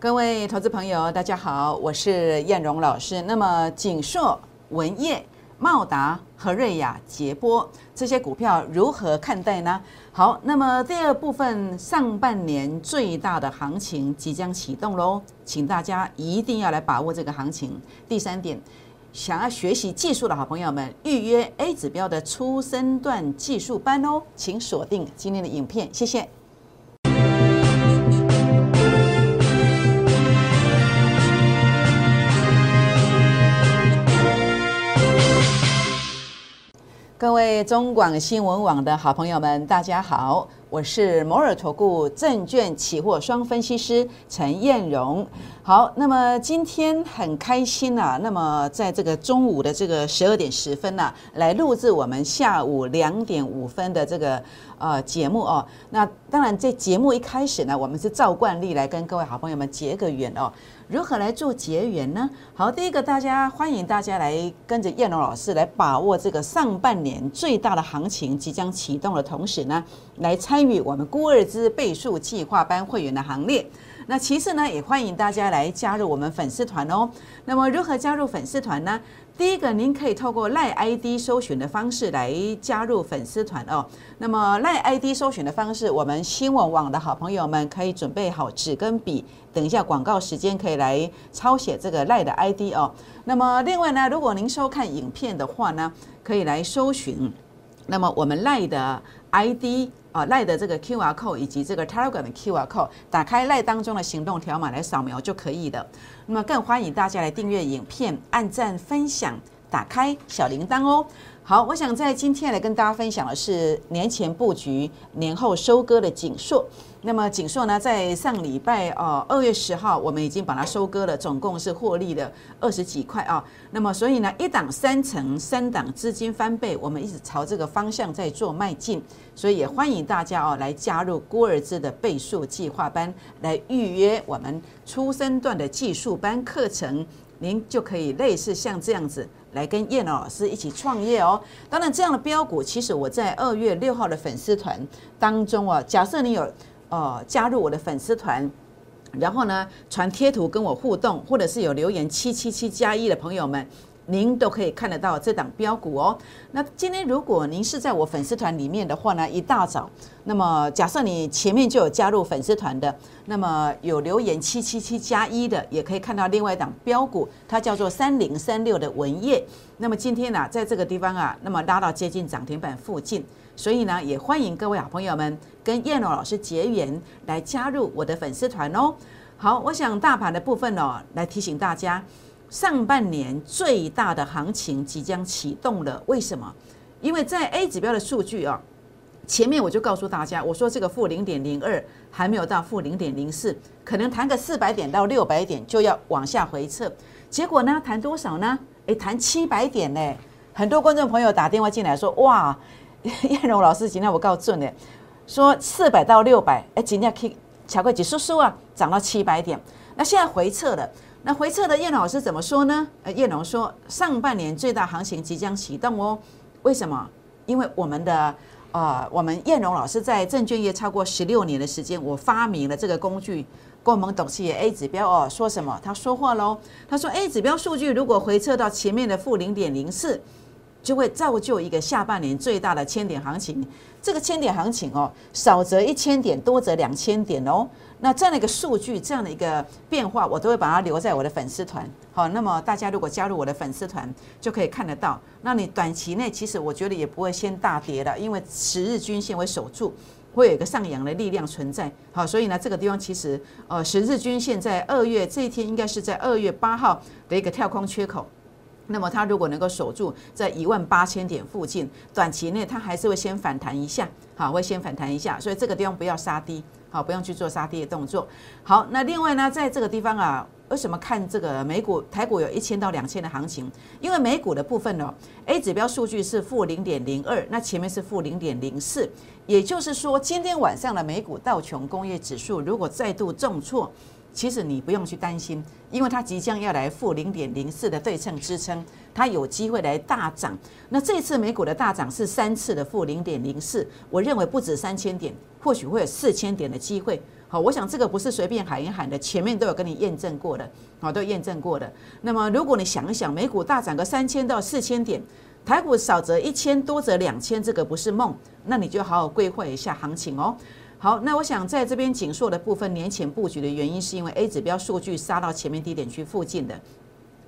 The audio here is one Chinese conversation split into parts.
各位投资朋友，大家好，我是燕荣老师。那么锦硕、文业、茂达、和瑞雅、捷波这些股票如何看待呢？好，那么第二部分，上半年最大的行情即将启动喽，请大家一定要来把握这个行情。第三点，想要学习技术的好朋友们，预约 A 指标的初升段技术班哦，请锁定今天的影片，谢谢。各位中广新闻网的好朋友们，大家好，我是摩尔投顾证券期货双分析师陈艳荣。好，那么今天很开心啊，那么在这个中午的这个十二点十分呢，来录制我们下午两点五分的这个呃节目哦。那当然，在节目一开始呢，我们是照惯例来跟各位好朋友们结个缘哦。如何来做结缘呢？好，第一个，大家欢迎大家来跟着燕龙老师来把握这个上半年最大的行情即将启动的同时呢，来参与我们孤二之倍数计划班会员的行列。那其次呢，也欢迎大家来加入我们粉丝团哦。那么如何加入粉丝团呢？第一个，您可以透过赖 ID 搜寻的方式来加入粉丝团哦。那么赖 ID 搜寻的方式，我们新闻网的好朋友们可以准备好纸跟笔，等一下广告时间可以来抄写这个赖的 ID 哦。那么另外呢，如果您收看影片的话呢，可以来搜寻，那么我们赖的 ID 啊，赖的这个 QR code 以及这个 Telegram 的 QR code，打开赖当中的行动条码来扫描就可以的。那么更欢迎大家来订阅影片、按赞、分享、打开小铃铛哦。好，我想在今天来跟大家分享的是年前布局、年后收割的锦硕。那么锦硕呢，在上礼拜哦，二月十号，我们已经把它收割了，总共是获利了二十几块啊。那么所以呢，一档三成，三档资金翻倍，我们一直朝这个方向在做迈进。所以也欢迎大家哦来加入郭尔兹的倍数计划班，来预约我们初生段的技术班课程，您就可以类似像这样子来跟叶老师一起创业哦。当然，这样的标股，其实我在二月六号的粉丝团当中啊，假设你有呃加入我的粉丝团。然后呢，传贴图跟我互动，或者是有留言七七七加一的朋友们，您都可以看得到这档标股哦。那今天如果您是在我粉丝团里面的话呢，一大早，那么假设你前面就有加入粉丝团的，那么有留言七七七加一的，也可以看到另外一档标股，它叫做三零三六的文业。那么今天呢，在这个地方啊，那么拉到接近涨停板附近。所以呢，也欢迎各位好朋友们跟燕龙老师结缘，来加入我的粉丝团哦。好，我想大盘的部分哦，来提醒大家，上半年最大的行情即将启动了。为什么？因为在 A 指标的数据啊，前面我就告诉大家，我说这个负零点零二还没有到负零点零四，可能弹个四百点到六百点就要往下回撤。结果呢，弹多少呢？诶，弹七百点呢。很多观众朋友打电话进来说，哇！燕荣老师今天我告诉你，说四百到六百，哎，今天可以巧克力叔叔啊，涨到七百点。那现在回撤了，那回撤的燕老师怎么说呢？呃，燕龙说，上半年最大行情即将启动哦。为什么？因为我们的呃，我们燕龙老师在证券业超过十六年的时间，我发明了这个工具，跟我们董事业 A 指标哦，说什么？他说话喽，他说 A 指标数据如果回撤到前面的负零点零四。就会造就一个下半年最大的千点行情。这个千点行情哦，少则一千点，多则两千点哦。那这样的一个数据，这样的一个变化，我都会把它留在我的粉丝团。好，那么大家如果加入我的粉丝团，就可以看得到。那你短期内其实我觉得也不会先大跌了，因为十日均线会守住，会有一个上扬的力量存在。好，所以呢，这个地方其实呃，十日均线在二月这一天应该是在二月八号的一个跳空缺口。那么它如果能够守住在一万八千点附近，短期内它还是会先反弹一下，好，会先反弹一下，所以这个地方不要杀低，好，不用去做杀低的动作。好，那另外呢，在这个地方啊，为什么看这个美股、台股有一千到两千的行情？因为美股的部分呢，A 指标数据是负零点零二，那前面是负零点零四，也就是说，今天晚上的美股道琼工业指数如果再度重挫。其实你不用去担心，因为它即将要来负零点零四的对称支撑，它有机会来大涨。那这次美股的大涨是三次的负零点零四，我认为不止三千点，或许会有四千点的机会。好，我想这个不是随便喊一喊的，前面都有跟你验证过的，好，都验证过的。那么如果你想一想，美股大涨个三千到四千点，台股少则一千，多则两千，这个不是梦，那你就好好规划一下行情哦。好，那我想在这边紧缩的部分，年前布局的原因是因为 A 指标数据杀到前面低点区附近的。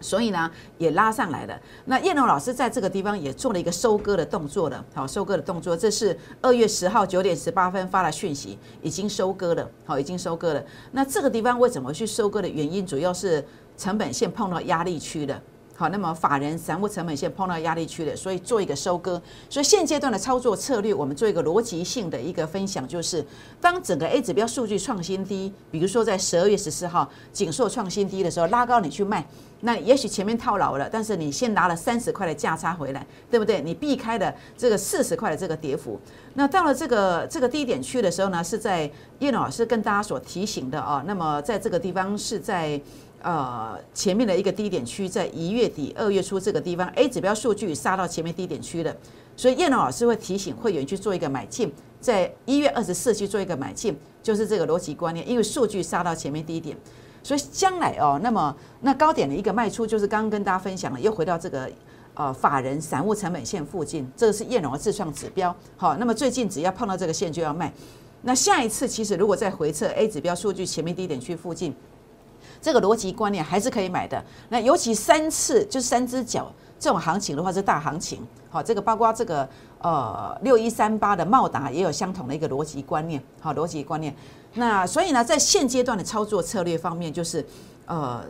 所以呢，也拉上来了。那叶龙老师在这个地方也做了一个收割的动作了，好，收割的动作，这是二月十号九点十八分发了讯息，已经收割了，好，已经收割了。那这个地方为什么去收割的原因，主要是成本线碰到压力区了。好，那么法人散户成本线碰到压力区了，所以做一个收割。所以现阶段的操作策略，我们做一个逻辑性的一个分享，就是当整个 A 指标数据创新低，比如说在十二月十四号紧缩创新低的时候，拉高你去卖，那也许前面套牢了，但是你先拿了三十块的价差回来，对不对？你避开了这个四十块的这个跌幅。那到了这个这个低点区的时候呢，是在叶老师跟大家所提醒的啊。那么在这个地方是在。呃，前面的一个低点区在一月底、二月初这个地方，A 指标数据杀到前面低点区了，所以叶老师会提醒会员去做一个买进，在一月二十四去做一个买进，就是这个逻辑观念，因为数据杀到前面低点，所以将来哦，那么那高点的一个卖出，就是刚刚跟大家分享了，又回到这个呃法人散户成本线附近，这个是叶龙的自创指标。好，那么最近只要碰到这个线就要卖，那下一次其实如果再回测 A 指标数据前面低点区附近。这个逻辑观念还是可以买的。那尤其三次就三只脚这种行情的话是大行情。好，这个包括这个呃六一三八的茂达也有相同的一个逻辑观念。好，逻辑观念。那所以呢，在现阶段的操作策略方面，就是呃。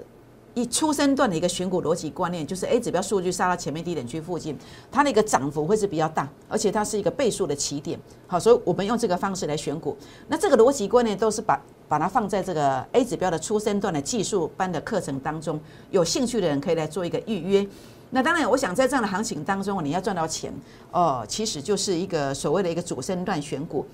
一出生段的一个选股逻辑观念，就是 A 指标数据杀到前面低点区附近，它的一个涨幅会是比较大，而且它是一个倍数的起点。好，所以我们用这个方式来选股。那这个逻辑观念都是把把它放在这个 A 指标的出生段的技术班的课程当中，有兴趣的人可以来做一个预约。那当然，我想在这样的行情当中，你要赚到钱哦，其实就是一个所谓的一个主升段选股。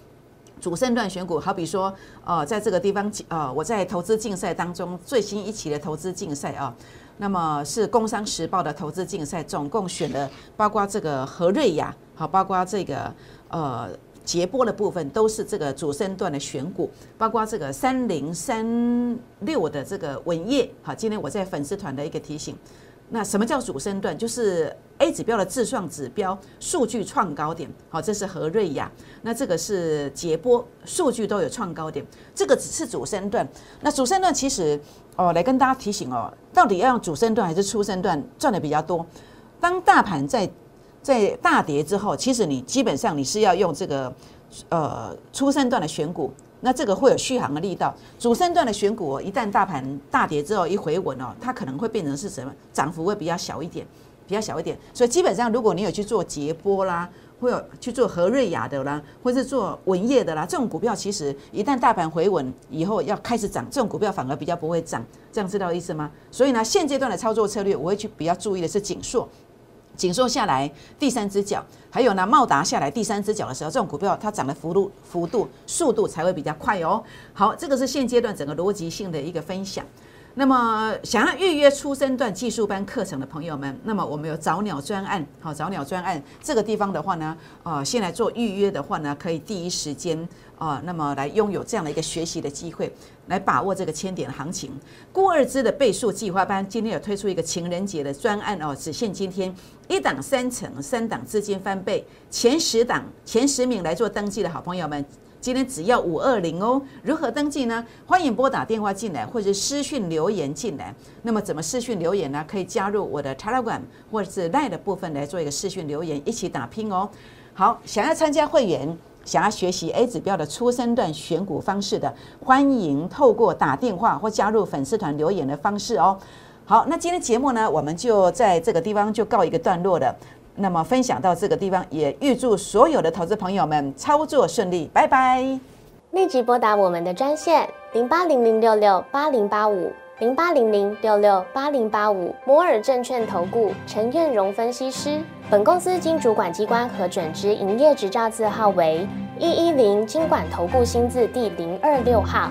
主升段选股，好比说，呃，在这个地方，呃，我在投资竞赛当中最新一期的投资竞赛啊，那么是工商时报的投资竞赛，总共选了包括这个和瑞雅，好，包括这个呃捷波的部分，都是这个主升段的选股，包括这个三零三六的这个文业，好，今天我在粉丝团的一个提醒。那什么叫主升段？就是 A 指标的自创指标数据创高点，好，这是和瑞雅。那这个是捷波，数据都有创高点，这个只是主升段。那主升段其实哦，来跟大家提醒哦，到底要用主升段还是初升段赚的比较多？当大盘在在大跌之后，其实你基本上你是要用这个呃初升段的选股。那这个会有续航的力道，主升段的选股，一旦大盘大跌之后一回稳哦，它可能会变成是什么？涨幅会比较小一点，比较小一点。所以基本上，如果你有去做捷波啦，或有去做和瑞雅的啦，或是做文业的啦，这种股票其实一旦大盘回稳以后要开始涨，这种股票反而比较不会涨，这样知道意思吗？所以呢，现阶段的操作策略，我会去比较注意的是紧缩。紧缩下来第三只脚，还有呢，茂达下来第三只脚的时候，这种股票它涨的幅度、幅度、速度才会比较快哦。好，这个是现阶段整个逻辑性的一个分享。那么，想要预约初生段技术班课程的朋友们，那么我们有早鸟专案，好，早鸟专案这个地方的话呢，呃，先来做预约的话呢，可以第一时间啊，那么来拥有这样的一个学习的机会，来把握这个千点行情。顾二之的倍数计划班今天有推出一个情人节的专案哦，只限今天，一档三成，三档资金翻倍，前十档前十名来做登记的好朋友们。今天只要五二零哦，如何登记呢？欢迎拨打电话进来，或者私讯留言进来。那么怎么私讯留言呢？可以加入我的 Telegram 或者是 Line 的部分来做一个私讯留言，一起打拼哦。好，想要参加会员，想要学习 A 指标的初生段选股方式的，欢迎透过打电话或加入粉丝团留言的方式哦。好，那今天节目呢，我们就在这个地方就告一个段落了。那么分享到这个地方，也预祝所有的投资朋友们操作顺利，拜拜！立即拨打我们的专线零八零零六六八零八五零八零零六六八零八五摩尔证券投顾陈彦荣分析师。本公司经主管机关核准之营业执照字号为一一零金管投顾新字第零二六号。